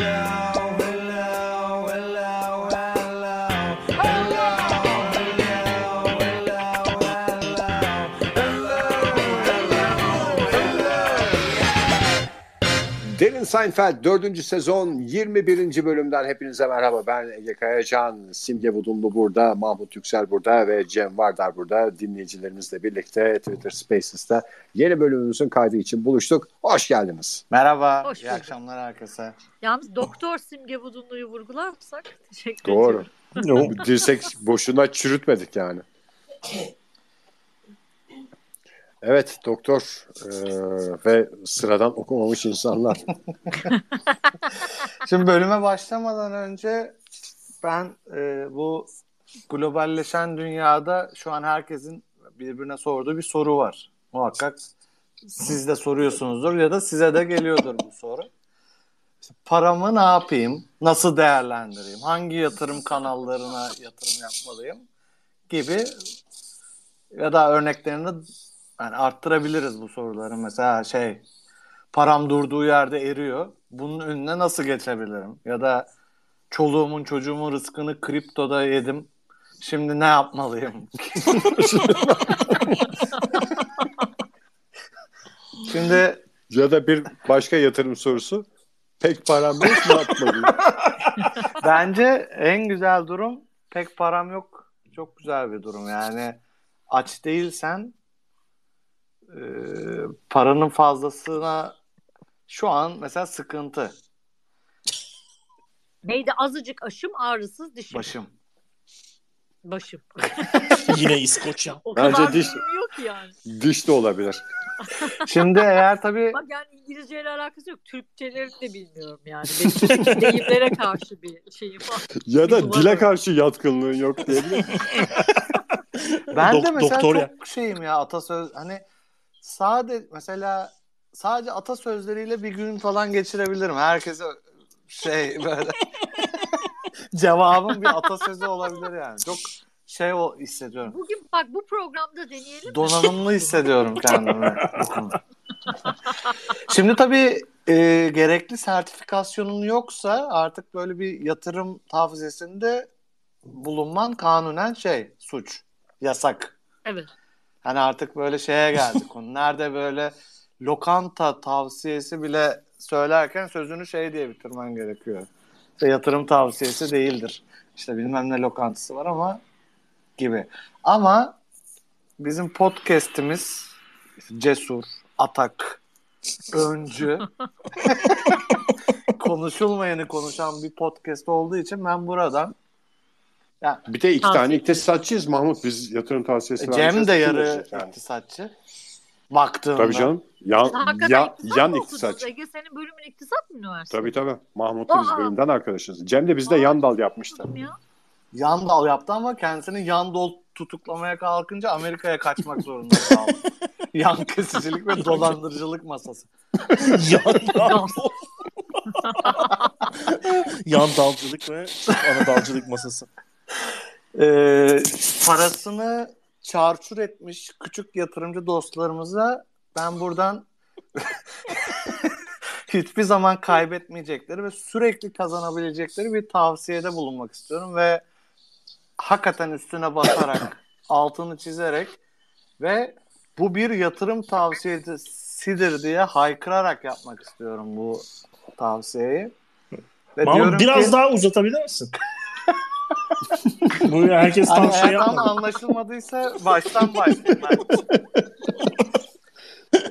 love. Derin Seinfeld 4. sezon 21. bölümden hepinize merhaba. Ben Ege Kayacan, Simge Budumlu burada, Mahmut Yüksel burada ve Cem Vardar burada. Dinleyicilerimizle birlikte Twitter Spaces'ta yeni bölümümüzün kaydı için buluştuk. Hoş geldiniz. Merhaba, Hoş iyi bulduk. akşamlar herkese. Yalnız Doktor Simge Budunlu'yu vurgularsak teşekkür Doğru. ediyorum. Dirsek boşuna çürütmedik yani. Evet doktor eee, ve sıradan okumamış insanlar. Şimdi bölüme başlamadan önce ben e, bu globalleşen dünyada şu an herkesin birbirine sorduğu bir soru var. Muhakkak siz de soruyorsunuzdur ya da size de geliyordur bu soru. Paramı ne yapayım? Nasıl değerlendireyim? Hangi yatırım kanallarına yatırım yapmalıyım? Gibi ya da örneklerini yani arttırabiliriz bu soruları. Mesela şey param durduğu yerde eriyor. Bunun önüne nasıl geçebilirim? Ya da çoluğumun çocuğumun rızkını kriptoda yedim. Şimdi ne yapmalıyım? Şimdi ya da bir başka yatırım sorusu. Pek param yok ne yapmalıyım? bence en güzel durum pek param yok. Çok güzel bir durum. Yani aç değilsen e, paranın fazlasına şu an mesela sıkıntı. Neydi azıcık aşım ağrısız dişim. Başım. Başım. Yine İskoçya. O Bence kadar diş- bilmiyor ki yani. Diş de olabilir. Şimdi eğer tabii Bak yani İngilizceyle alakası yok. Türkçeleri de bilmiyorum yani. Benim deyimlere karşı bir şeyim var. Ya da Bir dile karşı yatkınlığın yok diyebilir miyim? ben de Dok- mesela doktor çok ya. şeyim ya atasöz hani sade mesela sadece atasözleriyle bir gün falan geçirebilirim. Herkese şey böyle cevabım bir atasözü olabilir yani. Çok şey o hissediyorum. Bugün bak bu programda deneyelim. Donanımlı hissediyorum kendimi. Şimdi tabii e, gerekli sertifikasyonun yoksa artık böyle bir yatırım tavsiyesinde bulunman kanunen şey suç, yasak. Evet. Hani artık böyle şeye geldi konu. Nerede böyle lokanta tavsiyesi bile söylerken sözünü şey diye bitirmen gerekiyor. İşte yatırım tavsiyesi değildir. İşte bilmem ne lokantası var ama gibi. Ama bizim podcast'imiz cesur, atak, öncü, konuşulmayanı konuşan bir podcast olduğu için ben buradan Bir de iki Tavsiye tane iktisatçıyız Mahmut. Biz yatırım tavsiyesi Cem vermeyeceğiz. de yarı yani? iktisatçı. Baktığında. Tabii canım. Yan, ya, yan iktisatçı. Ege senin bölümün iktisat mı üniversite? Tabii tabii. Mahmut'la biz bölümden arkadaşız. Cem de bizde Aa. yan dal yapmıştı. Ya. yan dal yaptı ama kendisini yan dol tutuklamaya kalkınca Amerika'ya kaçmak zorunda kaldı. yan kesicilik ve dolandırıcılık masası. Yan dal. Yan dalcılık ve ana dalcılık masası. Ee, parasını çarçur etmiş küçük yatırımcı dostlarımıza ben buradan hiçbir zaman kaybetmeyecekleri ve sürekli kazanabilecekleri bir tavsiyede bulunmak istiyorum ve hakikaten üstüne basarak altını çizerek ve bu bir yatırım tavsiyesidir diye haykırarak yapmak istiyorum bu tavsiyeyi. Ve Mahmut biraz ki- daha uzatabilir misin? Bu herkes tam Hani şey yapmadı. anlaşılmadıysa baştan başlayayım.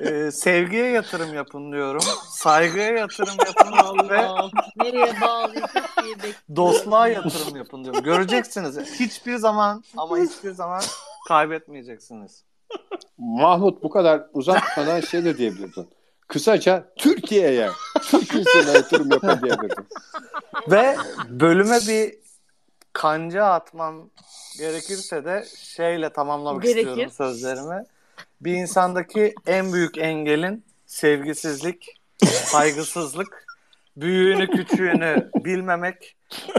Ee, sevgiye yatırım yapın diyorum. Saygıya yatırım yapın ve Allah. Nereye bağlayacak diye bekliyorum. dostluğa yatırım yapın diyorum. Göreceksiniz. Hiçbir zaman ama hiçbir zaman kaybetmeyeceksiniz. Mahmut bu kadar uzatmadan şey de diyebilirdin. Kısaca Türkiye'ye, Türk ülkesine yatırım yapın diyebilirdin. Ve bölüme bir kanca atmam gerekirse de şeyle tamamlamak Gerekir. istiyorum sözlerimi. Bir insandaki en büyük engelin sevgisizlik, saygısızlık, büyüğünü küçüğünü bilmemek,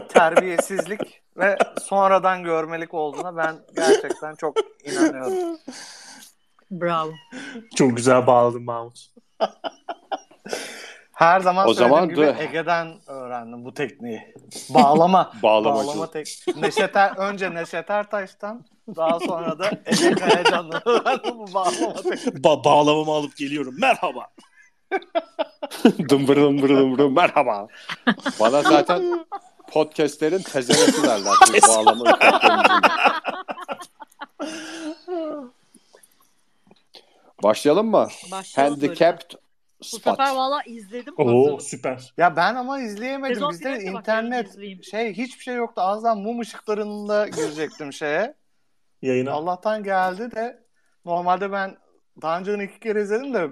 terbiyesizlik ve sonradan görmelik olduğuna ben gerçekten çok inanıyorum. Bravo. Çok güzel bağladın Mahmut. Her zaman O zaman gibi da- Ege'den öğrendim bu tekniği. Bağlama. Bağlamacılık. Bağlama tek. Neşet Er- önce Neşet Ertaş'tan daha sonra da Ege Kayacan'dan öğrendim bu bağlama tekniği. Ba- bağlamamı alıp geliyorum. Merhaba. dımbır dımbır dımbır merhaba. Bana zaten podcastlerin tezeresi derler. Bu bağlama. Başlayalım mı? Başlayalım. Handicapped Bu Spot. sefer valla izledim. Oo hazırım. süper. Ya ben ama izleyemedim. Sezon Bizde bak, internet şey hiçbir şey yoktu. Daha mum ışıklarında girecektim şeye. Yayına. Allah'tan geldi de normalde ben daha önce onu iki kere izledim de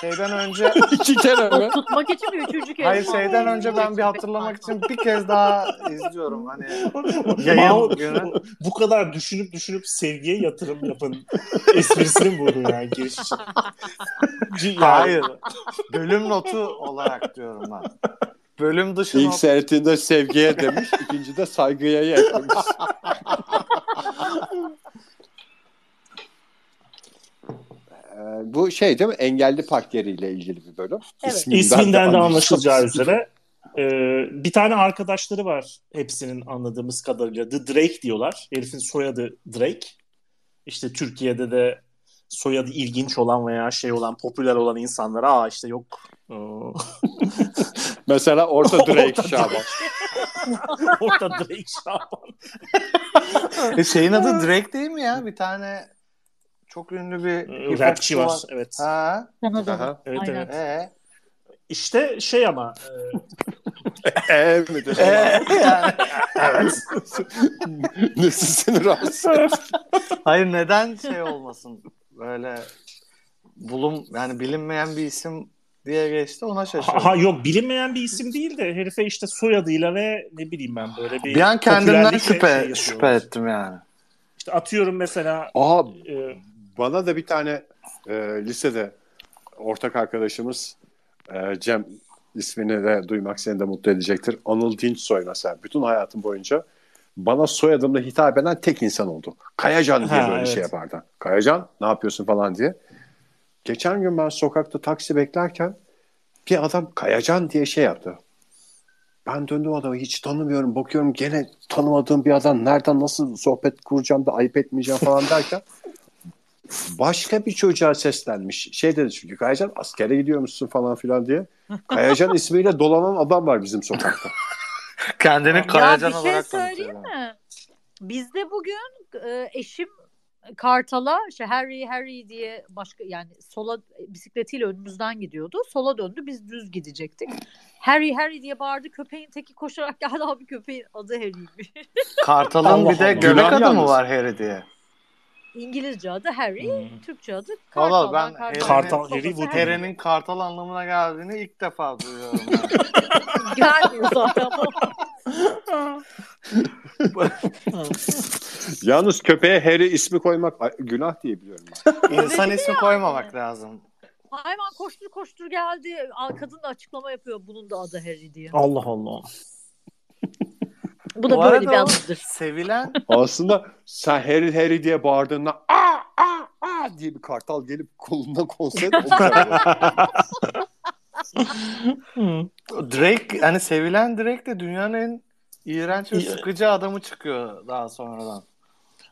şeyden önce İki kere mi? Tutmak için mi üçüncü kez? hayır şeyden önce ben bir hatırlamak için bir kez daha izliyorum hani yayın günü. bu kadar düşünüp düşünüp sevgiye yatırım yapın esprisini mi buldun yani giriş için? Hayır. Bölüm notu olarak diyorum ben. Bölüm dışı İlk not. sevgiye demiş, ikinci de saygıya eklemiş. Ee, Bu şey değil mi? Engelli Park yeriyle ilgili bir bölüm. Evet. İsminden de anlaşılıyor. anlaşılacağı üzere. Ee, bir tane arkadaşları var hepsinin anladığımız kadarıyla. The Drake diyorlar. Herifin soyadı Drake. İşte Türkiye'de de soyadı ilginç olan veya şey olan, popüler olan insanlara aa işte yok ee, Mesela orta Drake Orta Şaban. orada Drake Şaban. E şeyin adı Drake değil mi ya? Bir tane çok ünlü bir hip Rapçi hopçu var. Evet. Ha. Aha. Evet, Aynen. evet. E. İşte şey ama e, Eee midir? E yani. Evet. Nesisini rahatsız. Hayır neden şey olmasın? Böyle bulum yani bilinmeyen bir isim diye geçti ona şaşırdım. ha, ha, yok bilinmeyen bir isim değil de herife işte soyadıyla ve ne bileyim ben böyle bir bir an kendimden şüphe şey şüphe ettim yani. İşte atıyorum mesela Aha e, bana da bir tane e, lisede ortak arkadaşımız e, Cem ismini de duymak seni de mutlu edecektir. Anıl Dinçsoy mesela bütün hayatım boyunca bana soyadımla hitap eden tek insan oldu. Kayacan diye Ha, böyle evet. şey yapardı. Kayacan ne yapıyorsun falan diye. Geçen gün ben sokakta taksi beklerken bir adam Kayacan diye şey yaptı. Ben döndüm adamı hiç tanımıyorum. Bakıyorum gene tanımadığım bir adam. Nereden nasıl sohbet kuracağım da ayıp etmeyeceğim falan derken başka bir çocuğa seslenmiş. Şey dedi çünkü Kayacan askere gidiyormuşsun falan filan diye. Kayacan ismiyle dolanan adam var bizim sokakta. Kendini Ya Kayacan bir şey olarak söyleyeyim mi? Bizde bugün e, eşim Kartal'a işte Harry Harry diye başka yani sola bisikletiyle önümüzden gidiyordu. Sola döndü biz düz gidecektik. Harry Harry diye bağırdı köpeğin teki koşarak geldi abi köpeğin adı Harry'ymiş. Kartal'ın bir de göbek adı mı var Harry diye? İngilizce adı Harry, Hmm. Türkçe adı Valla Kartal. ben Ben Kartal, Babası Harry Wood. Harry'nin kartal anlamına geldiğini ilk defa duyuyorum. Gelmiyor zaten. Yalnız köpeğe Harry ismi koymak günah diye biliyorum ben. İnsan ismi koymamak lazım. Hayvan koştur koştur geldi. Kadın da açıklama yapıyor bunun da adı Harry diye. Allah Allah. Bu da Bu böyle bir anıdır. Sevilen Aslında sen Harry Harry diye bağırdığında aa aa aa diye bir kartal gelip kolundan konseydi. O kadar. Drake hani sevilen Drake de dünyanın en iğrenç ve sıkıcı adamı çıkıyor daha sonradan.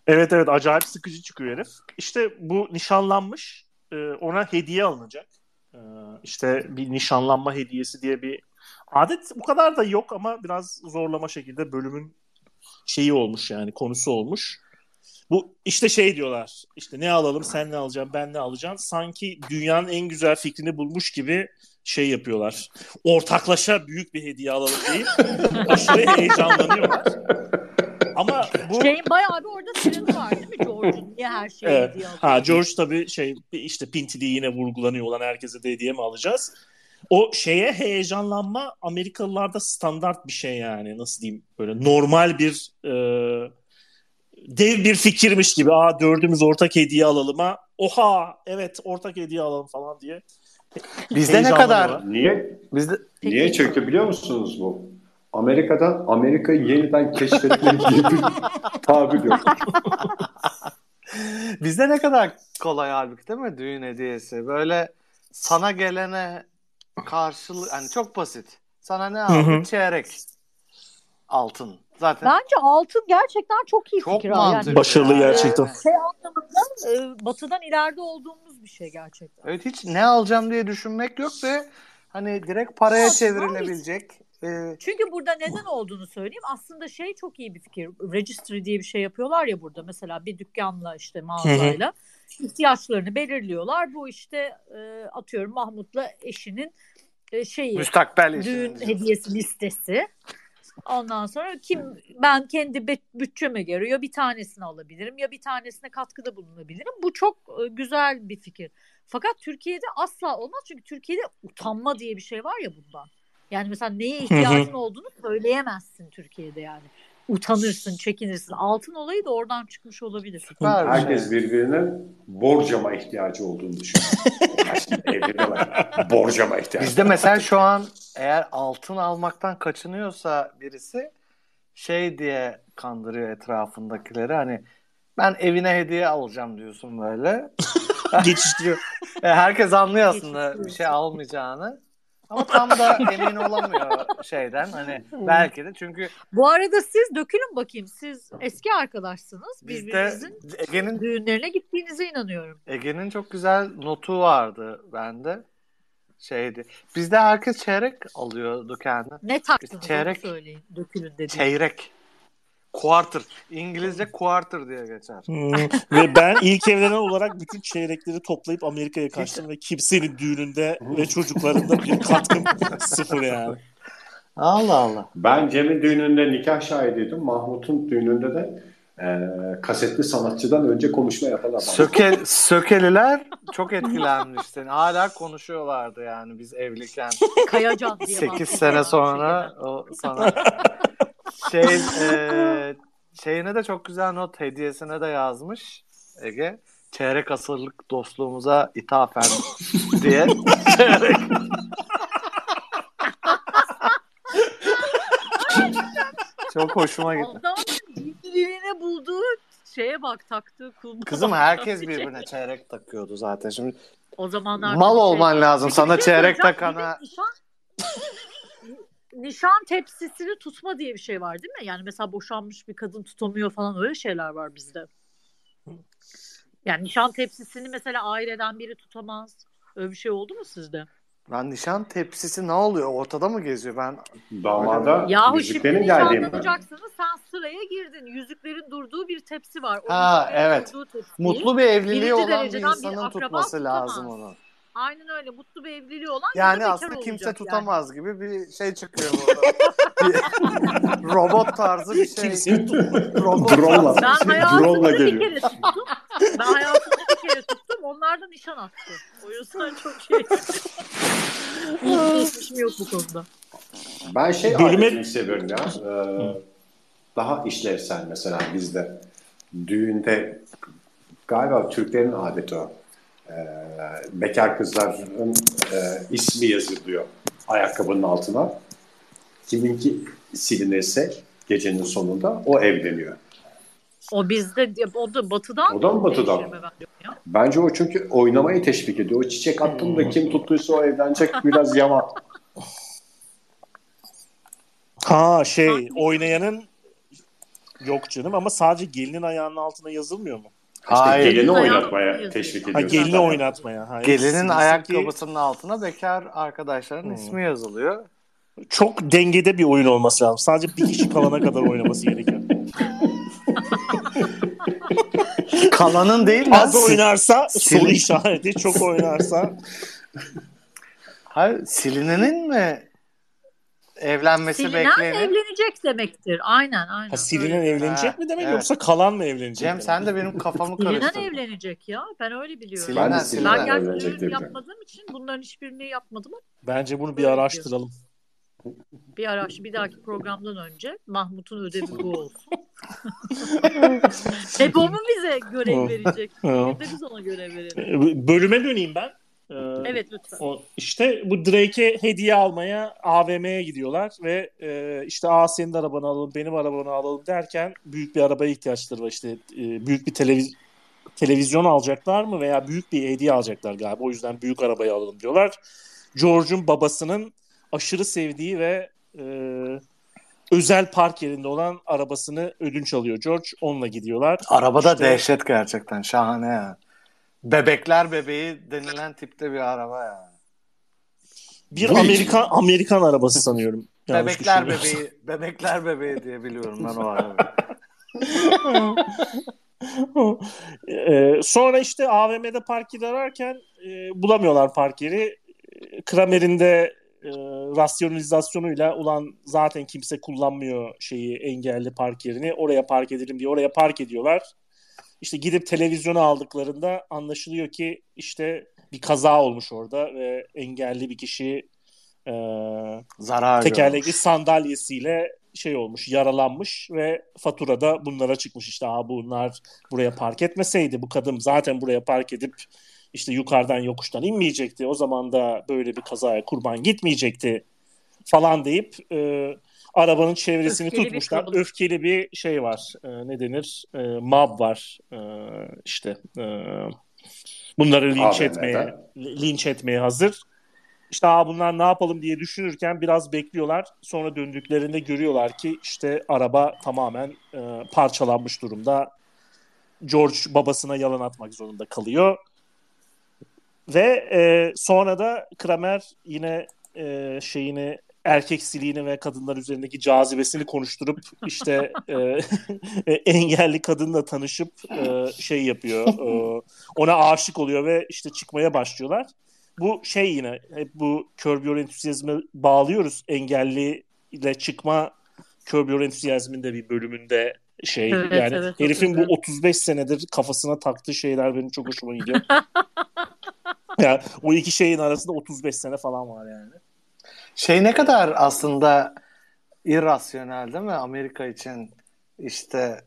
Evet evet acayip sıkıcı çıkıyor herif. İşte bu nişanlanmış. Ee, ona hediye alınacak. Ee, işte bir nişanlanma hediyesi diye bir adet bu kadar da yok ama biraz zorlama şekilde bölümün şeyi olmuş yani konusu olmuş. Bu işte şey diyorlar işte ne alalım sen ne alacaksın ben ne alacağım sanki dünyanın en güzel fikrini bulmuş gibi şey yapıyorlar. Ortaklaşa büyük bir hediye alalım deyip aşırı heyecanlanıyorlar. Ama bu Şeyin bayağı bir orada sırrı var değil mi George'un? Niye her şeyi Evet. hediye alıyor? Ha George tabii şey işte pintiliği yine vurgulanıyor olan herkese de hediye mi alacağız? O şeye heyecanlanma Amerikalılarda standart bir şey yani nasıl diyeyim böyle normal bir e, dev bir fikirmiş gibi aa dördümüz ortak hediye alalım ha oha evet ortak hediye alalım falan diye. Bizde ne kadar Niye? bizde. Niye çöktü biliyor musunuz bu? Amerika'dan Amerika'yı yeniden keşfetmek diye bir tabir yok. bizde ne kadar kolay halbuki değil mi düğün hediyesi? Böyle sana gelene karşılığı hani çok basit. Sana ne Hı aldı? hı. Çeyrek altın. Zaten Bence altın gerçekten çok iyi çok fikir. mantıklı. Yani, Başarılı yani. gerçekten. şey anlamında e, batıdan ileride olduğumuz bir şey gerçekten. Evet hiç ne alacağım diye düşünmek yok ve hani direkt paraya Yok, çevrilebilecek. Ee, Çünkü burada neden olduğunu söyleyeyim. Aslında şey çok iyi bir fikir. Registry diye bir şey yapıyorlar ya burada. Mesela bir dükkanla işte mağazayla ihtiyaçlarını belirliyorlar. Bu işte e, atıyorum Mahmut'la eşinin e, şeyi müstakbel düğün hediyesi listesi. Ondan sonra kim ben kendi bütçeme göre ya bir tanesini alabilirim ya bir tanesine katkıda bulunabilirim. Bu çok e, güzel bir fikir. Fakat Türkiye'de asla olmaz çünkü Türkiye'de utanma diye bir şey var ya bundan. Yani mesela neye ihtiyacın olduğunu söyleyemezsin Türkiye'de yani. Utanırsın, çekinirsin. Altın olayı da oradan çıkmış olabilir. Süper bir Herkes şey. birbirine borcama ihtiyacı olduğunu düşünüyor. Evde de var. Borcama ihtiyacı. Bizde mesela şu an eğer altın almaktan kaçınıyorsa birisi şey diye kandırıyor etrafındakileri hani ben evine hediye alacağım diyorsun böyle. Geçiştiriyor. E, herkes anlıyor aslında bir şey almayacağını. Ama tam da emin olamıyor şeyden hani belki de çünkü Bu arada siz dökülün bakayım. Siz eski arkadaşsınız. bizde Birbirinizin Ege'nin düğünlerine gittiğinize inanıyorum. Ege'nin çok güzel notu vardı bende. Şeydi. Bizde herkes çeyrek alıyordu kendine. Ne taktınız Çeyrek. onu söyleyin. Dökülün dedi. Çeyrek. Quarter. İngilizce quarter diye geçer. Hmm. ve ben ilk evlenen olarak bütün çeyrekleri toplayıp Amerika'ya kaçtım ve kimsenin düğününde ve çocuklarında bir katkım sıfır yani. Allah Allah. Ben Cem'in düğününde nikah şahidiydim. Mahmut'un düğününde de e, kasetli sanatçıdan önce konuşma yapan adam. Söke, Sökeliler çok etkilenmişti. Hala konuşuyorlardı yani biz evliyken. Kayacan diye 8 bahsediyor sene sonra o sana şey e, şeyine de çok güzel not hediyesine de yazmış Ege. Çeyrek asırlık dostluğumuza ithafen diye. Çeyrek. çok hoşuma gitti. Adam birbirine bulduğu şeye bak taktığı kulma. Kızım herkes birbirine çeyrek takıyordu zaten. Şimdi O zamanlar mal tabii şey- olman lazım sana çeyrek takana. Nişan, tepsisini tutma diye bir şey var değil mi? Yani mesela boşanmış bir kadın tutamıyor falan öyle şeyler var bizde. Yani nişan tepsisini mesela aileden biri tutamaz. Öyle bir şey oldu mu sizde? Lan nişan tepsisi ne oluyor? Ortada mı geziyor? Ben Damada Yahu şimdi yüzüklerin nişanlanacaksınız sen sıraya girdin. Yüzüklerin durduğu bir tepsi var. O Ha, evet. tepsiyi- mutlu bir evliliği Birinci olan bir insanın tutması tutamaz. lazım onu. Aynen öyle. Mutlu bir evliliği olan Yani aslında kimse tutamaz gibi bir şey çıkıyor burada. Robot tarzı bir şey. Kimse robot Drone'la. tarzı. Ben hayatımda bir kere tuttum. Ben hayatımda bir kere tuttum. Onlar da nişan attı. O yüzden çok şey. Hiç geçmişim yok bu konuda. Ben şey Bölüme- seviyorum ya. Ee, daha işlevsel mesela bizde. Düğünde galiba Türklerin adeti o. Ee, bekar kızların e, ismi yazılıyor ayakkabının altına. Kiminki silinirse gecenin sonunda o evleniyor. O bizde o da batıdan. O da mı batıdan? ya. Bence o çünkü oynamayı teşvik ediyor. O çiçek attığında kim tuttuysa o evlenecek biraz yama. Ha şey oynayanın yok canım ama sadece gelinin ayağının altına yazılmıyor mu? Hayır. İşte gelini Gelinin oynatmaya teşvik Ha ediyor. gelini oynatmaya. Ha, Gelinin sizin ki ayakkabısının altına bekar arkadaşların Hmm. ismi yazılıyor. Çok dengede bir oyun olması lazım. Sadece bir kişi kalana kadar oynaması gerekiyor. Kalanın değil mi? Az oynarsa soru Silin- işareti, çok oynarsa Hayır, silinenin mi evlenmesi Silinen beklenir? evlenecek demektir. Aynen aynen. ha, silinen Öyle. evlenecek Ha, mi demek evet. yoksa kalan mı evlenecek? Cem demek? sen de benim kafamı Silinen karıştırdın. evlenecek ya. Ben öyle biliyorum. Silinen, Ben de Ben silinen silinen. evlenecek yapmadığım için bunların hiçbirini yapmadım Bence bunu bir araştıralım. bir araç bir dahaki programdan önce Mahmut'un ödevi bu olsun. Hep o mu bize görev verecek? Bir de biz ona görev verelim. Bölüme döneyim ben. Ee, Evet lütfen. O, işte bu Drake'e hediye almaya AVM'ye gidiyorlar ve e, işte aa senin arabanı alalım benim arabanı alalım derken büyük bir arabaya ihtiyaçları var işte e, büyük bir televiz televizyon alacaklar mı veya büyük bir hediye alacaklar galiba o yüzden büyük arabayı alalım diyorlar. George'un babasının aşırı sevdiği ve e, özel park yerinde olan arabasını ödünç alıyor George. Onunla gidiyorlar. Arabada İşte- dehşet gerçekten. Şahane ya. Bebekler bebeği denilen tipte bir araba ya. Bir Bu- Amerikan Amerikan arabası sanıyorum. Bebekler bebeği, bebekler bebeği diye biliyorum ben o arabayı. Ee, sonra işte AVM'de park yeri ararken e, bulamıyorlar park yeri. E, Kramer'in de e, rasyonalizasyonuyla ulan zaten kimse kullanmıyor şeyi engelli park yerini. Oraya park edelim diye oraya park ediyorlar. İşte gidip televizyonu aldıklarında anlaşılıyor ki işte bir kaza olmuş orada ve engelli bir kişi e, Zarar tekerlekli görmüş. sandalyesiyle şey olmuş, yaralanmış ve faturada bunlara çıkmış işte Aa, bunlar buraya park etmeseydi bu kadın zaten buraya park edip işte yukarıdan yokuştan inmeyecekti. O zaman da böyle bir kazaya kurban gitmeyecekti falan deyip e, arabanın çevresini Öfkeli bir tutmuşlar. trouble. Öfkeli bir şey var. E, ne denir? E, mob var. E, işte e, bunları linç AVM'de. etmeye linç etmeye hazır. İşte Aa, bunlar ne yapalım diye düşünürken biraz bekliyorlar. Sonra döndüklerinde görüyorlar ki işte araba tamamen e, parçalanmış durumda. George babasına yalan atmak zorunda kalıyor. Ve e, sonra da Kramer yine e, şeyini erkeksiliğini ve kadınlar üzerindeki cazibesini konuşturup işte e, engelli kadınla tanışıp e, şey yapıyor. e, ona aşık oluyor ve işte çıkmaya başlıyorlar. Bu şey yine hep bu Curb Your Enthusiasm'e bağlıyoruz. Engelli ile çıkma Curb Your Enthusiasm'in de bir bölümünde şey Evet, yani evet, herifin bu 30'da. 35 senedir kafasına taktığı şeyler benim çok hoşuma gidiyor. yani o iki şeyin arasında 35 sene falan var yani. Şey ne kadar aslında irrasyonel değil mi Amerika için işte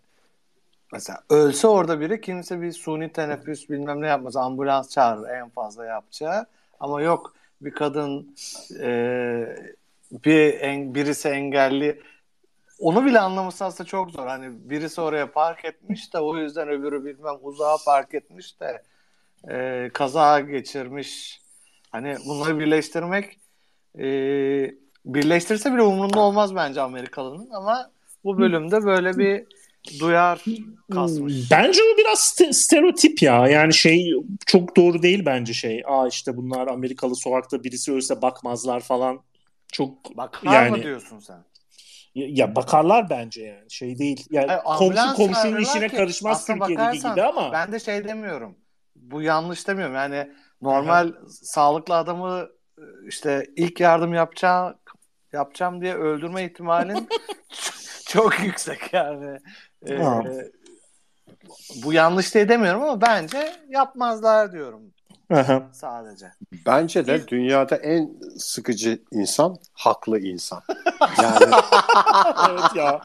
mesela ölse orada biri kimse bir suni teneffüs bilmem ne yapmaz ambulans çağırır en fazla yapacağı ama yok bir kadın e, bir en, birisi engelli onu bile anlaması aslında çok zor. Hani birisi oraya park etmiş de o yüzden öbürü bilmem uzağa park etmiş de e, kaza geçirmiş. Hani bunları birleştirmek e, birleştirse bile umurunda olmaz bence Amerikalı'nın ama bu bölümde böyle bir duyar kasmış. Bence o biraz ste- stereotip ya. Yani şey çok doğru değil bence şey. Aa işte bunlar Amerikalı sokakta birisi ölse bakmazlar falan. Çok Bakar yani mı diyorsun sen? ya, ya bakarlar bence yani. Şey değil. Yani Hayır, komşu komşunun işine ki karışmaz Türkiye'deki gibi ama Ben de şey demiyorum. Bu yanlış demiyorum. Yani normal sağlıklı adamı işte ilk yardım yapacağım yapacağım diye öldürme ihtimalin çok yüksek yani. Ee, Ha. bu yanlış diye demiyorum ama bence yapmazlar diyorum Aha. sadece. Bence de Biz- dünyada en sıkıcı insan haklı insan. Yani evet ya.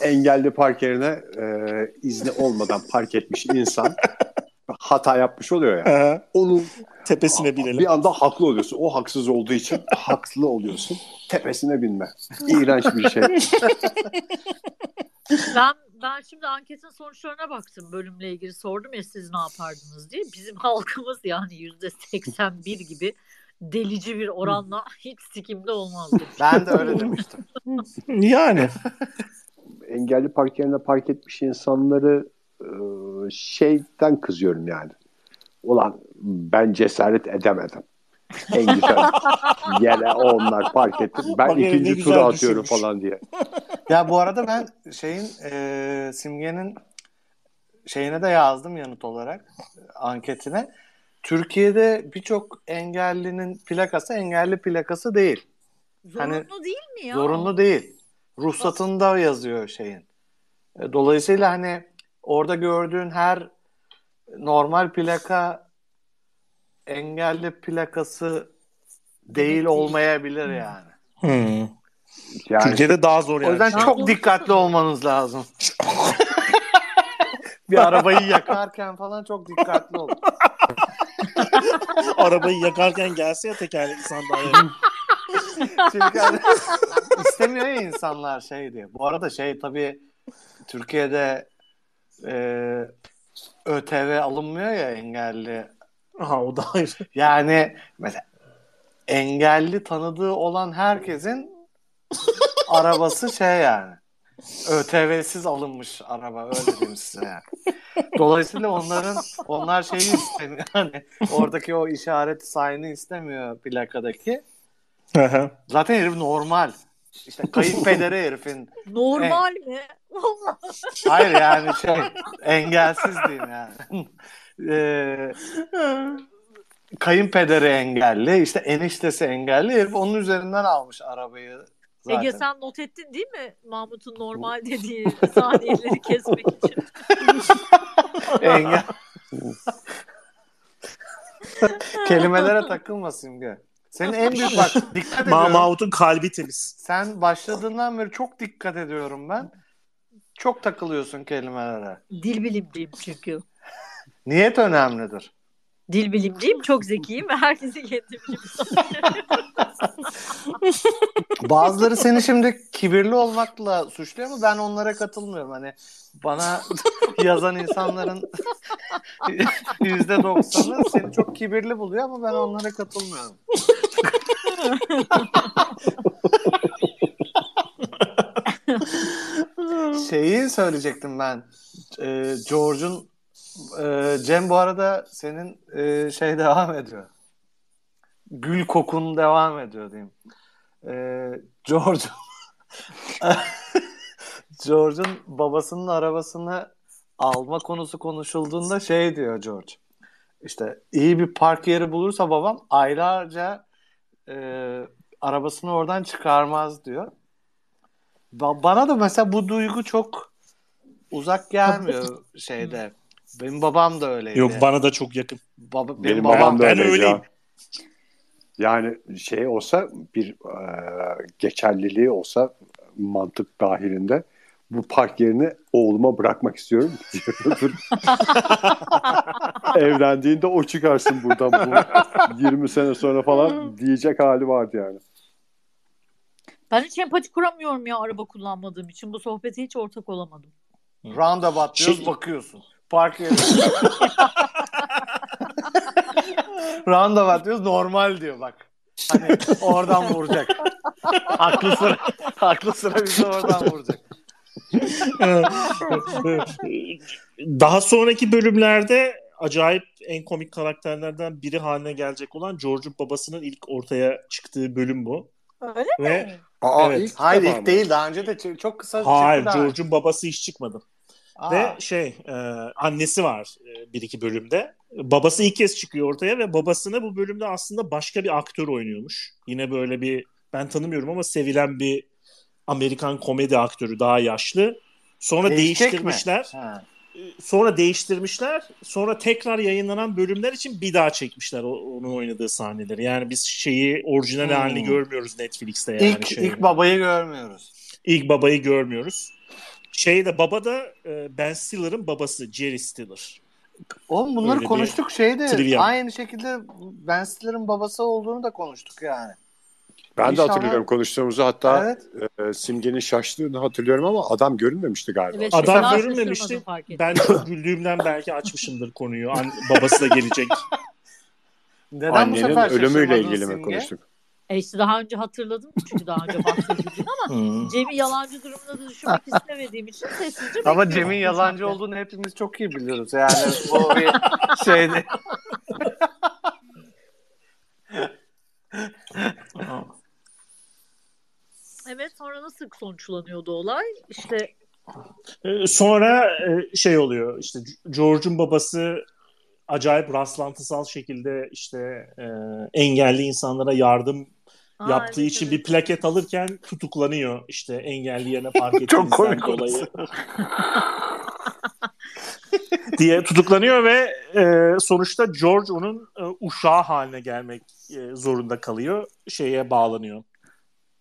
engelli park yerine e, izni olmadan park etmiş insan hata yapmış oluyor ya. Aha. Onun Tepesine binelim. bir anda haklı oluyorsun. O haksız olduğu için haklı oluyorsun. Tepesine binme. İğrenç bir şey. Ben ben şimdi anketin sonuçlarına baktım bölümle ilgili sordum ya siz ne yapardınız diye. Bizim halkımız yani yüzde 81 gibi delici bir oranla hiç sikimde olmaz. Ben de öyle demiştim. Yani. Engelli park yerine park etmiş insanları e, şeyden kızıyorum yani. Ulan ben cesaret edemedim. En güzel yere onlar park etti. Ben Bak, ikinci tura atıyorum düşünmüş. falan diye. Ya bu arada ben şeyin e, Simge'nin şeyine de yazdım yanıt olarak anketine. Türkiye'de birçok engellinin plakası engelli plakası değil. Zorunlu Hani değil mi ya? Zorunlu değil. Ruhsatında yazıyor şeyin. E, Dolayısıyla hani orada gördüğün her normal plaka engelli plakası değil olmayabilir yani. Hmm. Yani Türkiye'de daha zor yani. O yüzden çok dikkatli olmanız lazım. bir arabayı yakarken falan çok dikkatli olun. Arabayı yakarken gelse ya tekerlekli sandalye. Çünkü hani istemiyor ya insanlar şey diye. Bu arada şey tabii Türkiye'de e, ÖTV alınmıyor ya engelli Aha o da ayrı. Yani mesela engelli tanıdığı olan herkesin arabası şey yani. ÖTV'siz alınmış araba öyle diyeyim size yani. Dolayısıyla onların onlar şeyi istemiyor. Hani oradaki o işaret sign'ı istemiyor plakadaki. Zaten herif normal. İşte kayınpederi herifin. Normal mi? Hayır yani şey engelsiz diyeyim yani. Ee, kayınpederi engelli, işte eniştesi engelli. Herif onun üzerinden almış arabayı. Zaten. Ege sen not ettin değil mi Mahmut'un normal dediği saniyeleri kesmek için? Engel. Kelimelere takılma Simge. Senin en büyük bak dikkat ediyorum. Mahmut'un kalbi temiz. Sen başladığından beri çok dikkat ediyorum ben. Çok takılıyorsun kelimelere. Dil bilimciyim çünkü. Niyet önemlidir. Dil bilimciyim, çok zekiyim ve herkesi sanıyorum. Bazıları seni şimdi kibirli olmakla suçluyor ama ben onlara katılmıyorum. Hani bana yazan insanların yüzde doksanı seni çok kibirli buluyor ama ben onlara katılmıyorum. Şeyi söyleyecektim ben. Ee, George'un e, Cem bu arada senin e, şey devam ediyor. Gül kokun devam ediyor diyeyim. Ee, George George'un babasının arabasını alma konusu konuşulduğunda şey diyor George. İşte iyi bir park yeri bulursa babam aylarca e, arabasını oradan çıkarmaz diyor. Ba- bana da mesela bu duygu çok uzak gelmiyor şeyde. Benim babam da öyleydi. Yok bana da çok yakın. Baba, benim, Benim babam, babam da ben öyleyim. ya. Yani şey olsa bir e, geçerliliği olsa mantık dahilinde bu park yerini oğluma bırakmak istiyorum. Evlendiğinde o çıkarsın buradan bu 20 sene sonra falan diyecek hali vardı yani. Ben hiç empati kuramıyorum ya araba kullanmadığım için. Bu sohbete hiç ortak olamadım. Roundabout diyoruz Şey- bakıyorsun. Park yeri. Roundabout diyoruz normal diyor bak. Hani oradan vuracak. Aklı sıra, aklı sıra bizi oradan vuracak. Daha sonraki bölümlerde acayip en komik karakterlerden biri haline gelecek olan George'un babasının ilk ortaya çıktığı bölüm bu. Öyle Ve mi? Aa, Evet. ilk Hayır ilk değil daha önce de çok kısa hayır. George'un babası hiç çıkmadı. Aa, Ve şey e, annesi var e, bir iki bölümde. Babası ilk kez çıkıyor ortaya ve babasını bu bölümde aslında başka bir aktör oynuyormuş. Yine böyle bir ben tanımıyorum ama sevilen bir Amerikan komedi aktörü daha yaşlı. Sonra değişecek mi? değiştirmişler. Ha. Sonra değiştirmişler. Sonra tekrar yayınlanan bölümler için bir daha çekmişler onun oynadığı sahneleri. Yani biz şeyi orijinal Hmm. halini görmüyoruz Netflix'te yani. İlk, şey. ilk babayı görmüyoruz. İlk babayı görmüyoruz. Şeyde baba da e, Ben Stiller'ın babası Jerry Stiller. Oğlum bunları Öyle konuştuk şeyde. trivia. Aynı şekilde Ben Stiller'ın babası olduğunu da konuştuk yani. Ben de İnşallah- hatırlıyorum konuştuğumuzu hatta Evet. e, Simge'nin şaştığını hatırlıyorum ama adam görünmemişti galiba. Evet, Adam görünmemişti. Ben çok güldüğümden belki açmışımdır konuyu. An- babası da gelecek. Neden bu Annenin sefer ölümüyle ilgili mi Simge? konuştuk? E işte daha önce hatırladım çünkü daha önce bahsedildiğini ama. Cem'i yalancı durumuna da düşürmek istemediğim için sessizce Ama. Cem'in yalancı olduğunu hepimiz çok iyi biliyoruz. Yani bu bir şeydi. Evet sonra nasıl sonuçlanıyordu olay? İşte Ee, Sonra e, şey oluyor işte George'un babası acayip rastlantısal şekilde işte e, engelli insanlara yardım Aa, yaptığı evet, için evet. bir plaket alırken tutuklanıyor işte engelli yerine park Çok ettiğinizden komik dolayı diye tutuklanıyor ve e, sonuçta George onun e, uşağı haline gelmek e, zorunda kalıyor. Şeye bağlanıyor.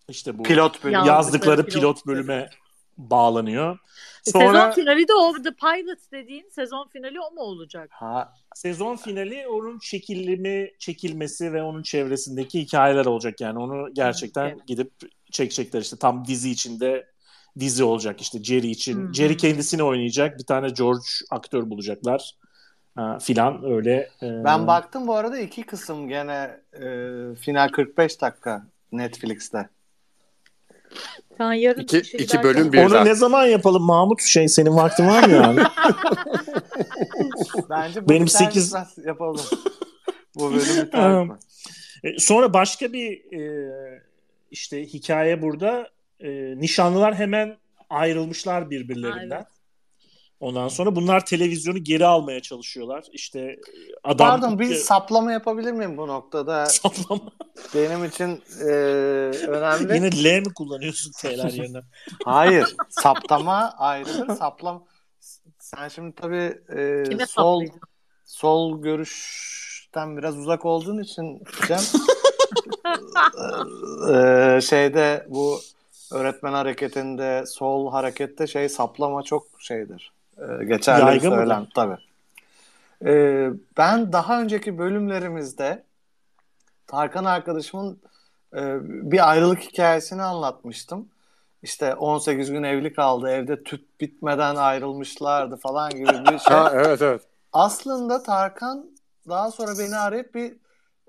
İşte bu Pilot bölüm. Ya- yazdıkları pilot pilot bölüme bağlanıyor. E, Sezon Sonra finali de o The Pilot dediğin sezon finali o mu olacak? Ha, sezon finali onun çekilimi, çekilmesi ve onun çevresindeki hikayeler olacak yani. Onu gerçekten Evet. gidip çekecekler işte tam dizi içinde dizi olacak işte Jerry için. Hı. Jerry kendisini oynayacak. Bir tane George aktör bulacaklar. ha, filan öyle. E... Ben baktım bu arada iki kısım gene e, final 45 dakika Netflix'te. Ben yarın İki, işe iki giderken- bölüm bir Onu ne zaman yapalım Mahmut? Şey senin vaktin var mı yani? Bence Benim sekiz- yapalım. bu bölüm biter? E, Sonra başka bir e, işte hikaye burada. E, nişanlılar hemen ayrılmışlar birbirlerinden. Evet. Ondan sonra bunlar televizyonu geri almaya çalışıyorlar. İşte adam Pardon bir saplama yapabilir miyim bu noktada? Saplama. Benim için e, önemli. Yine L mi kullanıyorsun T'ler yerine? Hayır. Saptama ayrıdır. Saplam sen şimdi tabii e, Kime sol sol görüşten biraz uzak olduğun için Cem e, şeyde bu öğretmen hareketinde sol harekette şey saplama çok şeydir. E, geçerli bir Yaygın mıdır? söylem tabii. E, ben daha önceki bölümlerimizde Tarkan arkadaşımın e, bir ayrılık hikayesini anlatmıştım. İşte 18 gün evli kaldı, evde tüp bitmeden ayrılmışlardı falan gibi bir şey. Ha, evet evet. Aslında Tarkan daha sonra beni arayıp bir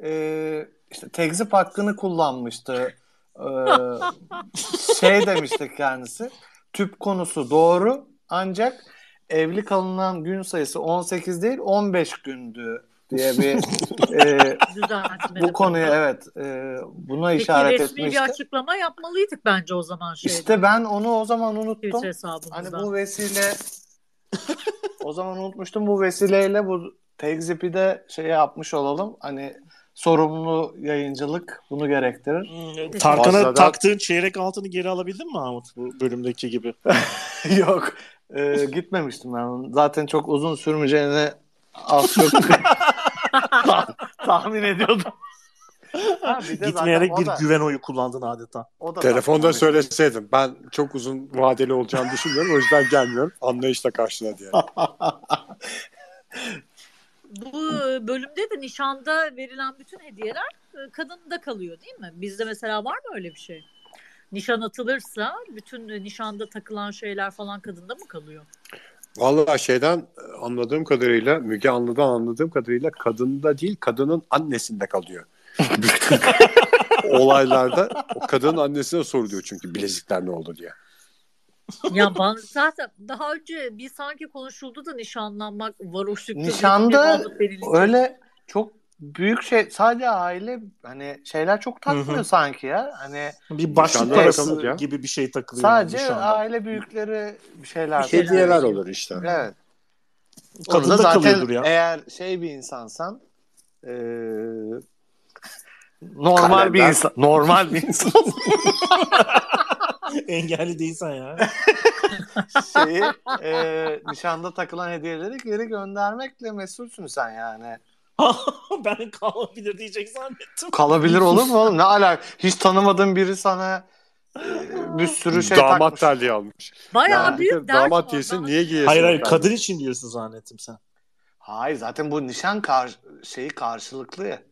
e, işte tekzip hakkını kullanmıştı. E, şey demişti kendisi. Tüp konusu doğru ancak evli kalınan gün sayısı 18 değil 15 gündü diye bir e, bu konuya bulundu. evet e, buna Peki işaret resmi etmişti. bir açıklama yapmalıydık bence o zaman şeyde. İşte ben onu o zaman unuttum. Hani bu vesile o zaman unutmuştum bu vesileyle bu Tekzip'i de şey yapmış olalım. Hani sorumlu yayıncılık bunu gerektirir. Tarkan'a Fazladan- taktığın çeyrek altını geri alabildin mi Mahmut bu bölümdeki gibi? Yok. E, gitmemiştim ben. Zaten çok uzun sürmeyeceğini az çok tah- tahmin ediyordum. Ha, bir de Gitmeyerek zaten bir da- güven oyu kullandın adeta. o da Telefonda söyleseydim. Ben çok uzun vadeli olacağını düşünmüyorum. O yüzden gelmiyorum. Anlayışla karşına diye. Bu bölümde de nişanda verilen bütün hediyeler e, kadında kalıyor değil mi? Bizde mesela var mı öyle bir şey? Nişan atılırsa bütün nişanda takılan şeyler falan kadında mı kalıyor? Vallahi şeyden anladığım kadarıyla Müge Anlı'dan anladığım kadarıyla kadında değil kadının annesinde kalıyor. Bütün olaylarda o kadının annesine soruluyor çünkü bilezikler ne oldu diye. Ya ben zaten daha önce bir sanki konuşuldu da nişanlanmak varoşlukta Nişanda denilecek. öyle çok büyük şey sadece aile hani şeyler çok takmıyor Hı hı. sanki ya. Hani Bir başlık parası gibi bir şey takılıyor. sadece aile büyükleri bir şeyler. Bir Hediyeler veriyor. olur işte. Evet. Kadın Onu da zaten ya. eğer şey bir insansan eee, normal Kalemler. bir insan normal bir insan Engelli değilsen ya. şeyi eee, nişanda takılan hediyeleri geri göndermekle mesulsün sen yani. ben kalabilir diyecek zannettim. Kalabilir olur mu oğlum? Ne alaka? Hiç tanımadığın biri sana eee, bir sürü şey Damat takmış. terliği almış. Bayağı Yani büyük de dert damat değilsin niye giyesin? Hayır hayır kadın için diyorsun zannettim sen. Hayır zaten bu nişan kar şeyi karşılıklı ya.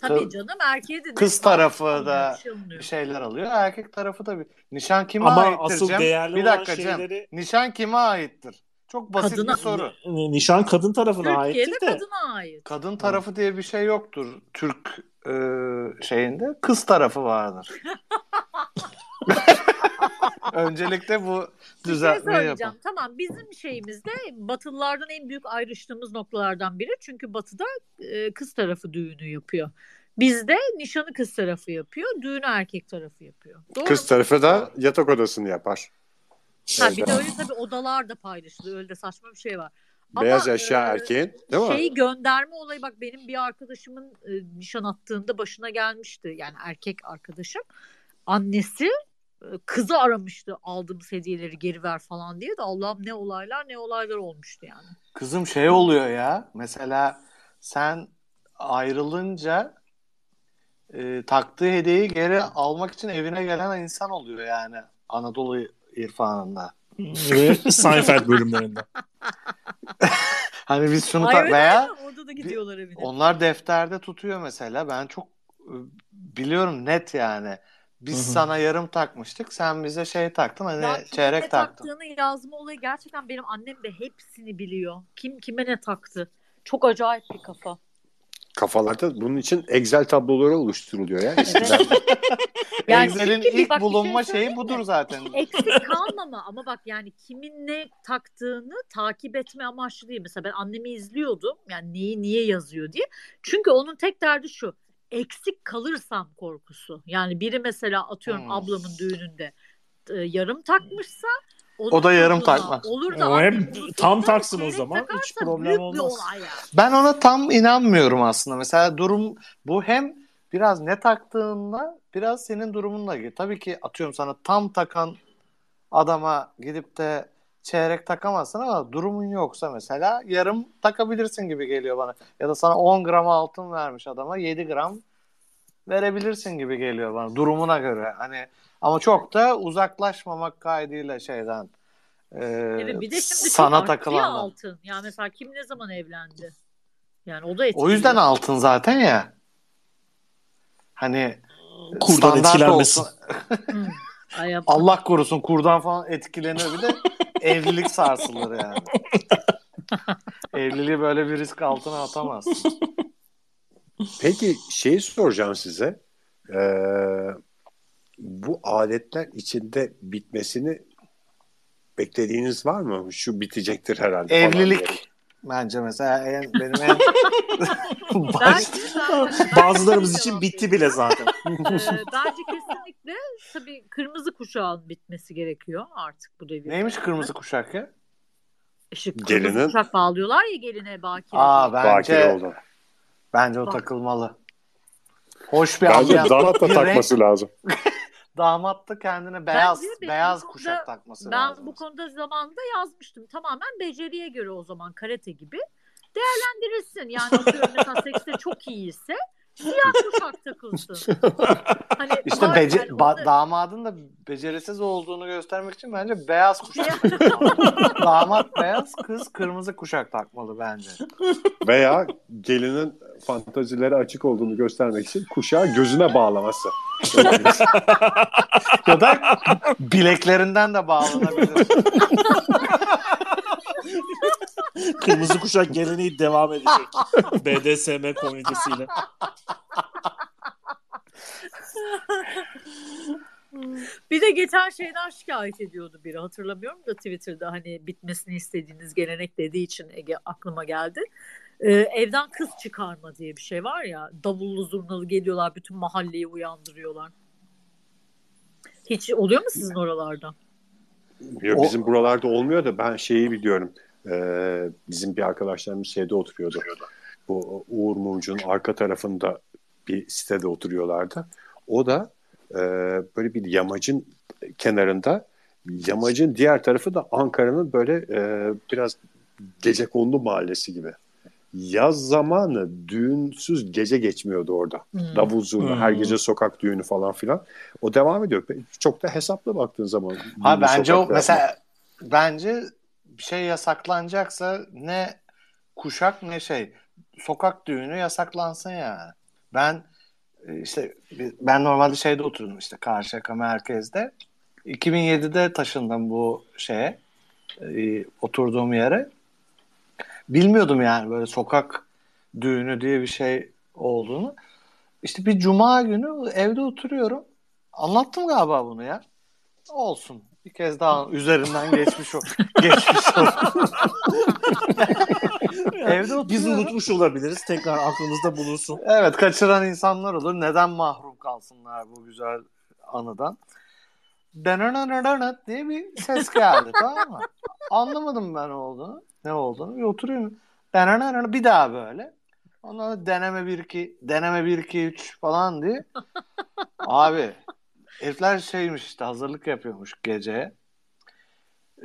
Tabii canım erkeğe de Kız tarafı da bir şey şeyler alıyor. Erkek tarafı da bir. Nişan kime Ama aittir asıl Cem? değerli Bir olan dakika Cem. şeyleri Nişan kime aittir? Çok basit Kadına- bir soru. Ni- nişan kadın tarafına Türkiye'de aittir de. kadına ait. Kadın tarafı diye bir şey yoktur Türk e, şeyinde. Kız tarafı vardır. Öncelikle bu şey düzeltmeyi söyleyeceğim. yapalım. Tamam bizim şeyimizde Batılılardan en büyük ayrıştığımız noktalardan biri. Çünkü Batı'da e, kız tarafı düğünü yapıyor. Bizde nişanı kız tarafı yapıyor, düğünü erkek tarafı yapıyor. Doğru Kız mu? tarafı da yatak odasını yapar. Ha, bir de öyle tabii odalar da paylaşılıyor. Öyle de saçma bir şey var. Beyaz Ama, eşya e, erkeğin değil mi? Şeyi gönderme olayı bak benim bir arkadaşımın e, nişan attığında başına gelmişti. Yani erkek arkadaşım. Annesi e, kızı aramıştı aldığımız hediyeleri geri ver falan diye de Allah'ım ne olaylar ne olaylar olmuştu yani. Kızım şey oluyor ya. Mesela sen ayrılınca e, taktığı hediyeyi geri almak için evine gelen insan oluyor yani. Anadolu irfanında. Ve Seinfeld bölümlerinde. Hani biz şunu Ay ta- veya orada da gidiyorlar evine. Onlar defterde tutuyor mesela. Ben çok e, biliyorum net yani. Biz Hı hı. sana yarım takmıştık. Sen bize şey taktın hani Ya çeyrek ne taktın. taktığını yazma olayı gerçekten benim annem de hepsini biliyor. Kim kime ne taktı. Çok acayip bir kafa. Kafalarda bunun için Excel tabloları oluşturuluyor ya eskiden. Yani Excel'in ilk bak şey bulunma şeyi söyleyeyim budur zaten. Eksik kalmama ama bak yani kimin ne taktığını takip etme amaçlı değil. Mesela ben annemi izliyordum. Yani neyi niye yazıyor diye. Çünkü onun tek derdi şu. Eksik kalırsam korkusu. Yani biri mesela atıyorum Hmm. ablamın düğününde e, yarım takmışsa onun O da yarım takmaz. Olur da O hem tam taksın o zaman, hiç problem büyük olmaz. Bir olay yani. Ben ona tam inanmıyorum aslında. Mesela durum bu hem biraz ne taktığınla biraz senin durumunla ilgili. Tabii ki atıyorum sana tam takan adama gidip de çeyrek takamazsın ama durumun yoksa mesela yarım takabilirsin gibi geliyor bana. Ya da sana 10 gram altın vermiş adama 7 gram verebilirsin gibi geliyor bana durumuna göre. Hani ama çok da uzaklaşmamak kaydıyla şeyden e, Evet bir de şimdi sana takılandan. altın. Yani mesela kim ne zaman evlendi? Yani o da etkili. O yüzden altın zaten ya. Hani Kurdan etkilenmesin. Allah korusun kurdan falan etkileniyor bir de evlilik sarsılır yani. Evliliği böyle bir risk altına atamazsın. Peki şeyi soracağım size. Ee, bu adetler içinde bitmesini beklediğiniz var mı? Şu bitecektir herhalde. Evlilik bence mesela en, benim en baş... Bence Bazılarımız bence için bitti bile zaten. Ee, bence kesinlikle tabii kırmızı kuşağın bitmesi gerekiyor artık bu devirde. neymiş kırmızı kuşak ya? İşte kırmızı Gelinin- kuşak bağlıyorlar ya geline bakire. Aa diye. Bakire bence oldu. bence o Bak. takılmalı. Hoş bir Bence ambiyans. renk- takması lazım. damat da kendine beyaz benim beyaz konuda- kuşak takması Ben lazım. bu konuda zamanında yazmıştım. Tamamen beceriye göre o zaman karate gibi. Değerlendirirsin. Yani atıyorum mesela sekste çok iyiyse siyah kuşak takılsın. Hani İşte var bece- yani ba- orada- damadın da becerisiz olduğunu göstermek için bence beyaz kuşak takmalı. Damat beyaz, kız kırmızı kuşak takmalı bence. Veya gelinin fantazileri açık olduğunu göstermek için kuşağı gözüne bağlaması. Ya da bileklerinden de bağlanabilir. Kırmızı kuşak geleneği devam edecek. BDSM komünitesiyle. Bir de geçen şeyden şikayet ediyordu biri hatırlamıyorum da Twitter'da hani bitmesini istediğiniz gelenek dediği için Ege aklıma geldi. Ee, evden kız çıkarma diye bir şey var ya davullu zurnalı geliyorlar bütün mahalleyi uyandırıyorlar. Hiç oluyor mu sizin oralarda? Yok, bizim buralarda olmuyor da ben şeyi biliyorum. Ee, bizim bir arkadaşlarımız şeyde oturuyordu. Bu Uğur Mumcu'nun arka tarafında bir sitede oturuyorlardı. O da e, böyle bir yamacın kenarında yamacın diğer tarafı da Ankara'nın böyle e, biraz gecekondu mahallesi gibi. Yaz zamanı düğünsüz gece geçmiyordu orada. Hmm. Davul zurna, Hmm. her gece sokak düğünü falan filan. O devam ediyor. Çok da hesaplı baktığın zaman. Ha bence o mesela bence bir şey yasaklanacaksa ne kuşak ne şey sokak düğünü yasaklansın yani. Ben e, işte ben normalde şeyde oturuyordum işte Karşıyaka merkezde. 2007'de taşındım bu şeye e, oturduğum yere. Bilmiyordum yani böyle sokak düğünü diye bir şey olduğunu. İşte bir cuma günü evde oturuyorum. Anlattım galiba bunu ya. Olsun. Bir kez daha üzerinden geçmiş o. geçmiş o. Evde Biz oturuyorum. unutmuş olabiliriz. Tekrar aklımızda bulunsun. Evet kaçıran insanlar olur. Neden mahrum kalsınlar bu güzel anıdan? Denenenenenent diye bir ses geldi tamam mı? Anlamadım ben olduğunu. Ne olduğunu. Bir oturuyorum. Denenenen bir daha böyle. Ondan sonra deneme 1 2 deneme 1 2 3 falan diye. Abi herifler şeymiş işte hazırlık yapıyormuş geceye.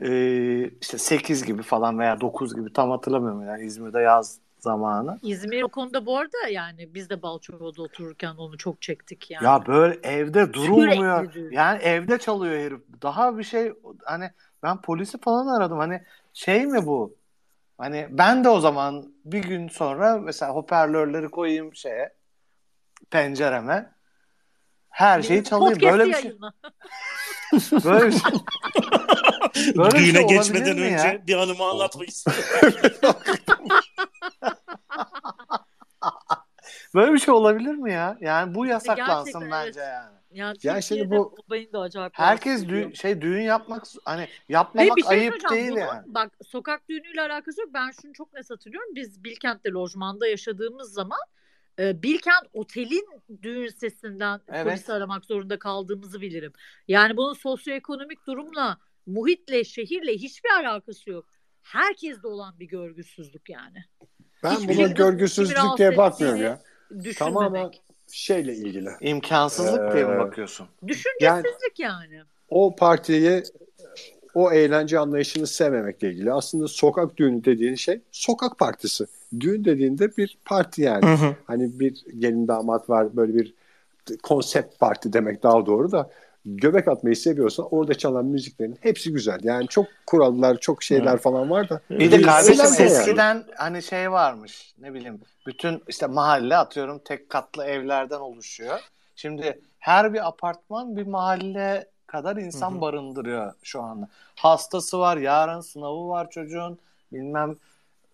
Ee, işte 8 gibi falan veya 9 gibi tam hatırlamıyorum yani İzmir'de yaz zamanı. İzmir o konuda bu arada yani biz de Balçova'da otururken onu çok çektik yani. Ya böyle evde durulmuyor. Sürekli. Yani evde çalıyor herif. Daha bir şey hani ben polisi falan aradım. Hani şey mi bu? Hani ben de o zaman bir gün sonra mesela hoparlörleri koyayım şeye pencereme. Her şeyi çalayım. Podcast'i Böyle bir şey. Böyle bir şey. Böyle Düğüne şey geçmeden önce ya? bir anımı anlatmak istiyorum. Böyle bir şey olabilir mi ya? Yani bu yasaklansın Gerçekten, bence evet. yani. Yani Ya şimdi bu- de acayip Herkes düğün, şey düğün yapmak hani yapmamak bir şey ayıp değil Bunun, yani. Bak sokak düğünüyle alakası yok. Ben şunu çok net hatırlıyorum. Biz Bilkent'te lojmanda yaşadığımız zaman e, Bilkent otelin düğün sesinden Evet. polis aramak zorunda kaldığımızı bilirim. Yani bunun sosyoekonomik durumla, muhitle, şehirle hiçbir alakası yok. Herkeste olan bir görgüsüzlük yani. Ben Hiçbir buna görgüsüzlük diye bakmıyorum ya. Tamamen şeyle ilgili. İmkansızlık diye mi Ee, bakıyorsun? Düşüncesizlik yani. O partiyi o eğlence anlayışını sevmemekle ilgili. Aslında sokak düğünü dediğin şey sokak partisi. Düğün dediğinde bir parti yani. Hı hı. Hani bir gelin damat var böyle bir konsept parti demek daha doğru da göbek atmayı seviyorsan orada çalan müziklerin hepsi güzel. Yani çok kurallar, çok şeyler falan var da. Bir de kardeşim eğlence yani. eskiden hani şey varmış ne bileyim bütün işte mahalle atıyorum tek katlı evlerden oluşuyor. Şimdi her bir apartman bir mahalle kadar insan Hı hı. barındırıyor şu anda. Hastası var, yarın sınavı var çocuğun bilmem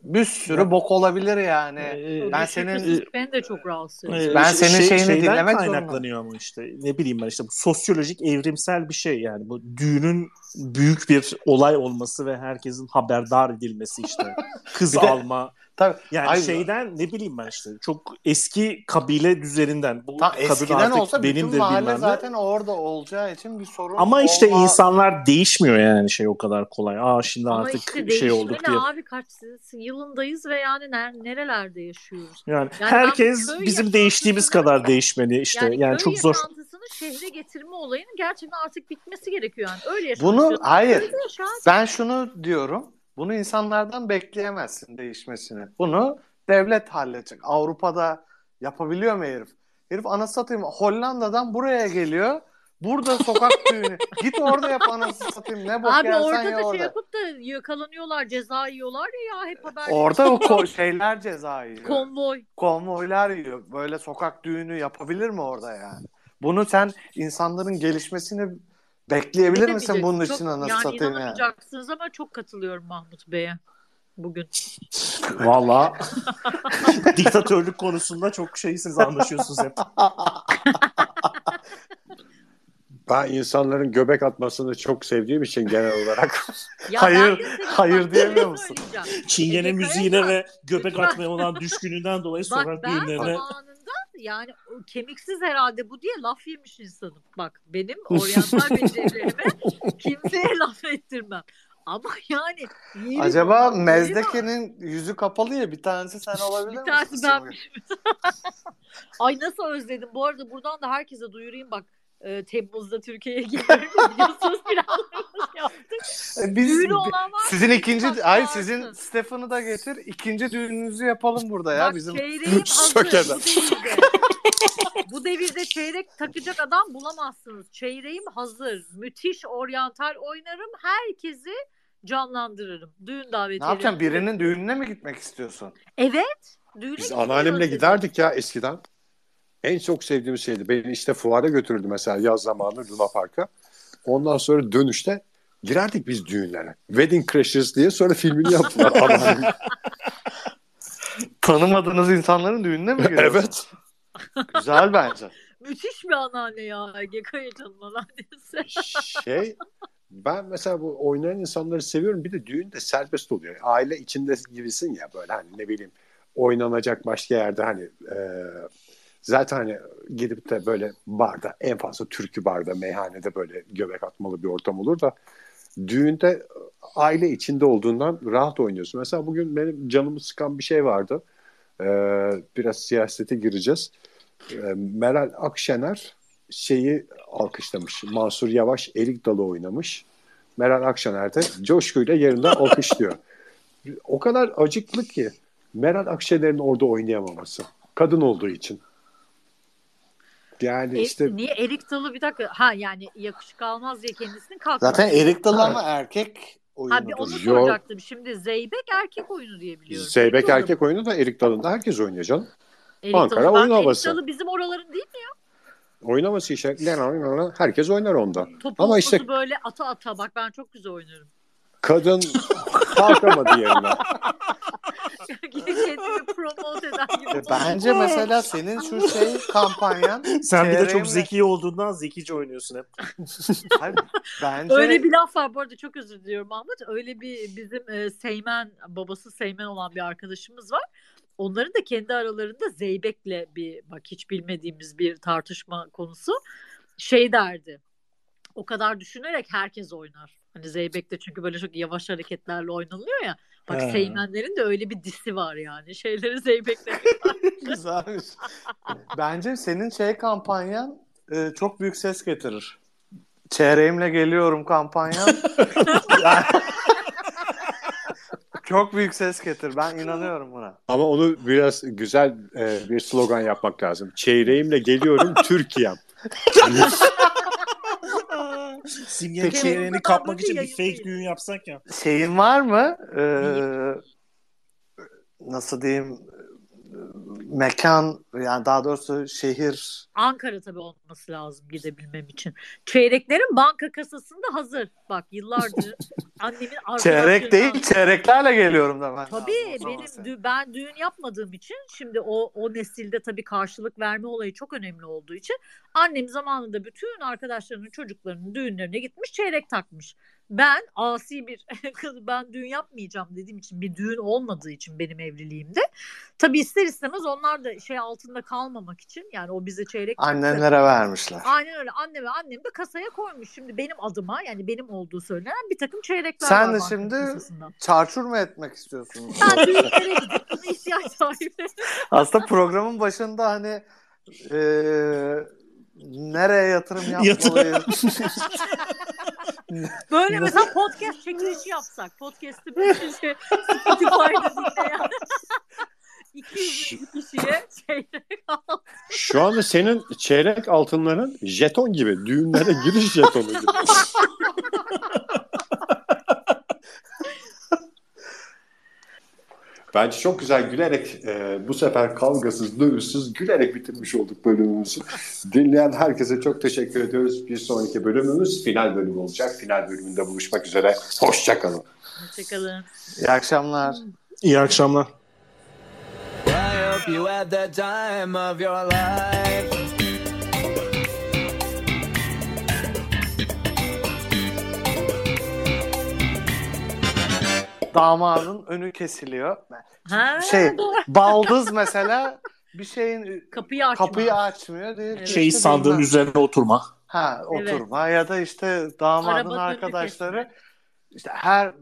bir sürü bok olabilir yani. Ee, ben senin beni de çok rahatsız. Ee, Ben şey- senin şeyini şeyden dinlemek kaynaklanıyor ama işte? Ne bileyim ben işte bu sosyolojik evrimsel bir şey yani. Bu düğünün büyük bir olay olması ve herkesin haberdar edilmesi işte. Kız Bir de- alma tabii yani Ay- şeyden ne bileyim ben işte çok eski kabile düzeninden bu kadın eskiden artık olsa bütün benimdir mahalle zaten orada olacağı için bir sorun Ama işte olma- insanlar değişmiyor yani şey o kadar kolay. Aa şimdi Ama artık işte şey olduk diye. abi kaç yılındayız ve yani ner- nerelerde yaşıyoruz. Yani, Yani herkes bizim değiştiğimiz kadar değişmeli işte. Yani, Yani, çok zor. şehre getirme olayının gerçekten artık bitmesi gerekiyor yani. Öyle Bunu hayır. Ben şunu diyorum. Bunu insanlardan bekleyemezsin değişmesini. Bunu devlet halledecek. Avrupa'da yapabiliyor mu herif? Herif anasını satayım Hollanda'dan buraya geliyor. Burada sokak düğünü. Git orada yap anasını satayım. Ne bok Abi orada da orada. şey yapıp da yakalanıyorlar, ceza yiyorlar ya, ya hep haber. Orada o ko- şeyler ceza yiyor. konvoy. Konvoylar yiyor. Böyle sokak düğünü yapabilir mi orada yani? Bunu sen insanların gelişmesini bekleyebilir misin bunun Çok- için anasını Yani satayım yani? inanamayacaksınız ama çok katılıyorum Mahmut Bey'e bugün. Valla diktatörlük konusunda çok şeysiniz anlaşıyorsunuz hep. Ben insanların göbek atmasını çok sevdiğim için genel olarak. Ya Hayır, ben hayır bak, diyemiyor musun? Çingene müziğine ve göbek atmaya olan düşkününden dolayı Bak sokak ben düğünlerine zamanında yani kemiksiz herhalde bu diye laf yemiş insanım. Bak benim oryantal becerilerime kimseye laf ettirmem. Ama yani Acaba. Mezdeke'nin yüzü kapalı ya bir tanesi sen olabilir Bir tanesi misin? ben Ay nasıl özledim. Bu arada buradan da herkese duyurayım bak. e, Temmuz'da Türkiye'ye geliyorum. Biliyorsunuz. E, Biz, Düğünü olan var. sizin ikinci ay sizin Stefan'ı da getir. ikinci düğününüzü yapalım burada ya Bak bizim. hazır Sökeden. bu devirde. bu devirde çeyrek takacak adam bulamazsınız. Çeyreğim hazır. Müthiş oryantal oynarım. Herkesi canlandırırım. Düğün davetiyle. Ne yapacaksın? Birinin düğününe mi gitmek istiyorsun? Evet. Düğüne Biz anneannemle giderdik ya eskiden. En çok sevdiğim şeydi. Beni işte fuara götürürdü mesela yaz zamanı Luna Park'a. Ondan sonra dönüşte girerdik biz düğünlere. Wedding Crashers diye sonra filmini yaptılar. Tanımadığınız insanların düğününe mi giriyorsun? evet. Güzel bence. Müthiş bir anneanne ya. Ege Kayacan'ın anneannesi. Şey ben mesela bu oynayan insanları seviyorum. Bir de düğün de serbest oluyor. Aile içinde gibisin ya böyle hani ne bileyim oynanacak başka yerde hani e, zaten hani gidip de böyle barda en fazla türkü barda meyhanede böyle göbek atmalı bir ortam olur da düğünde aile içinde olduğundan rahat oynuyorsun. Mesela bugün benim canımı sıkan bir şey vardı. E, biraz siyasete gireceğiz. E, Meral Akşener şeyi alkışlamış. Mansur Yavaş Erik Dalı oynamış. Meral Akşener de coşkuyla yerinden alkışlıyor. O kadar acıklı ki Meral Akşener'in orada oynayamaması. Kadın olduğu için. Yani E, işte niye Erik Dalı bir dakika ha yani yakışık almaz diye kendisini kalkmadı. Zaten Erik Dalı ama erkek Ha bir onu oyunudur. Yok. soracaktım. Şimdi Zeybek erkek oyunu diye biliyorum. Zeybek mu? erkek oyunu da Erik Dalı'nda herkes oynuyor canım. Erik Ankara Dalı- oyun havası. Erik Dalı bizim oraların değil mi? Oynaması işte herkes oynar onda. Topu Ama Ama işte- böyle ata ata bak ben çok güzel oynarım. Kadın kalkamadı promote eden gibi. E, Bence mesela senin şu şey kampanyan Sen bir de çok zeki olduğundan zekice oynuyorsun hep. Hayır, bence Öyle bir laf var bu arada çok özür diliyorum Mahmut. Öyle bir bizim e, Seymen babası Seymen olan bir arkadaşımız var. Onların da kendi aralarında Zeybek'le bir bak hiç bilmediğimiz bir tartışma konusu. Şey derdi. O kadar düşünerek herkes oynar. Hani Zeybek'te çünkü böyle çok yavaş hareketlerle oynanılıyor ya. Bak He. Seymenlerin de öyle bir disi var yani. Şeyleri Zeybek'le. güzelmiş. Bence senin şey kampanyan e, çok büyük ses getirir. Çeyreğimle geliyorum kampanyan. Yani- çok büyük ses getirir. Ben inanıyorum buna. Ama onu biraz güzel e, bir slogan yapmak lazım. Çeyreğimle geliyorum Türkiye'm. Simge çeyreğini kapmak için bir fake düğün yapsak ya. Şeyin var mı? Ee, nasıl diyeyim? Mekan yani daha doğrusu şehir Ankara tabii olması lazım gidebilmem için. Çeyreklerin banka kasasında hazır. Bak yıllardır annemin çeyrek arkadaşlarından- değil çeyreklerle geliyorum da ben. Tabii benim dü- ben düğün yapmadığım için şimdi o o nesilde tabii karşılık verme olayı çok önemli olduğu için annem zamanında bütün arkadaşlarının çocuklarının düğünlerine gitmiş çeyrek takmış. Ben asi bir kız ben düğün yapmayacağım dediğim için bir düğün olmadığı için benim evliliğimde tabii ister istemez onlar da şey altında kalmamak için yani o bize çeyrek taktı. Annenlere vermişler. Aynen öyle. Anne ve annem de kasaya koymuş. Şimdi benim adıma yani benim olduğu söylenen bir takım çeyrekler Sen var de banka şimdi- kasasında. Çarçur mu etmek istiyorsun? Ben düğünlere gidip buna ihtiyaç sahibi. Aslında programın başında hani eee, nereye yatırım yapmalıyız? Böyle mesela podcast çekilişi yapsak. Podcast'ı bir şey Spotify'da dinleyen 200 bin kişiye çeyrek al. Şu anda senin çeyrek altınların jeton gibi. Düğünlere giriş jetonu gibi. Bence çok güzel gülerek e, bu sefer kavgasız, dövüşsüz gülerek bitirmiş olduk bölümümüzü. Dinleyen herkese çok teşekkür ediyoruz. Bir sonraki bölümümüz final bölümü olacak. Final bölümünde buluşmak üzere. Hoşçakalın. Hoşçakalın. İyi akşamlar. İyi akşamlar. I hope you had the time of your life. Damadın önü kesiliyor. Ha, Şey doğru. baldız mesela bir şeyin kapıyı açma. kapıyı açmıyor. Değil ki Evet. Şey işte sandığın bilmem. üzerine oturma. Ha Evet. oturma ya da işte damadın Arabanın önünü arkadaşları işte her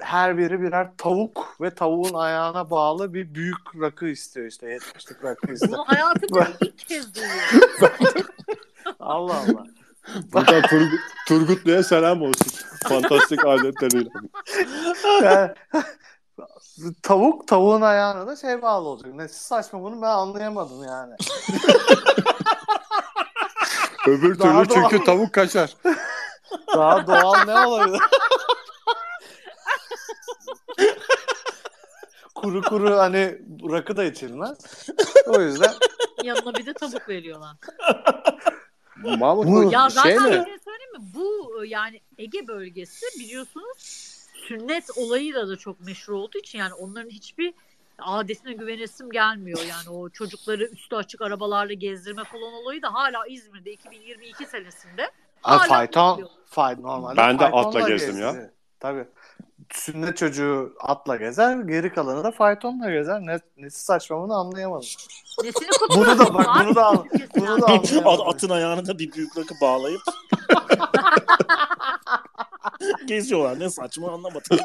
her biri birer tavuk ve tavuğun ayağına bağlı bir büyük rakı istiyor işte 70'lik rakı istiyor. Bunu hayatımda ilk kez duyuyorum. Allah Allah. Buradan Turgut, Turgutlu'ya selam olsun. Fantastik adetleriyle. Yani, tavuk tavuğun ayağına da şey bağlı olacak. Nesi saçma bunu ben anlayamadım yani. Öbür Daha türlü çünkü doğal. tavuk kaçar. Daha doğal ne olabilir? kuru kuru hani rakı da içilmez. O yüzden Yanına bir de tavuk veriyorlar. Mahmut Bu- Ya zaten şey bir mi? şey söyleyeyim mi? Bu e, yani Ege bölgesi biliyorsunuz sünnet olayıyla da çok meşhur olduğu için yani onların hiçbir adetine güvenesim gelmiyor. Yani o çocukları üstü açık arabalarla gezdirme falan olayı da hala İzmir'de 2022 senesinde Ha, fayton, fay, normalde Ben de atla gezdim ya. gezdi. Tabii. Sünnet çocuğu atla gezer, geri kalanı da faytonla gezer. Ne, nesi saçma bunu anlayamadım. nesini Bunu da bak, bunu da al. Kesin Bunu da anlayamadım. At, atın ayağına da bir büyük rakı bağlayıp geziyorlar. Ne saçma anlamadım.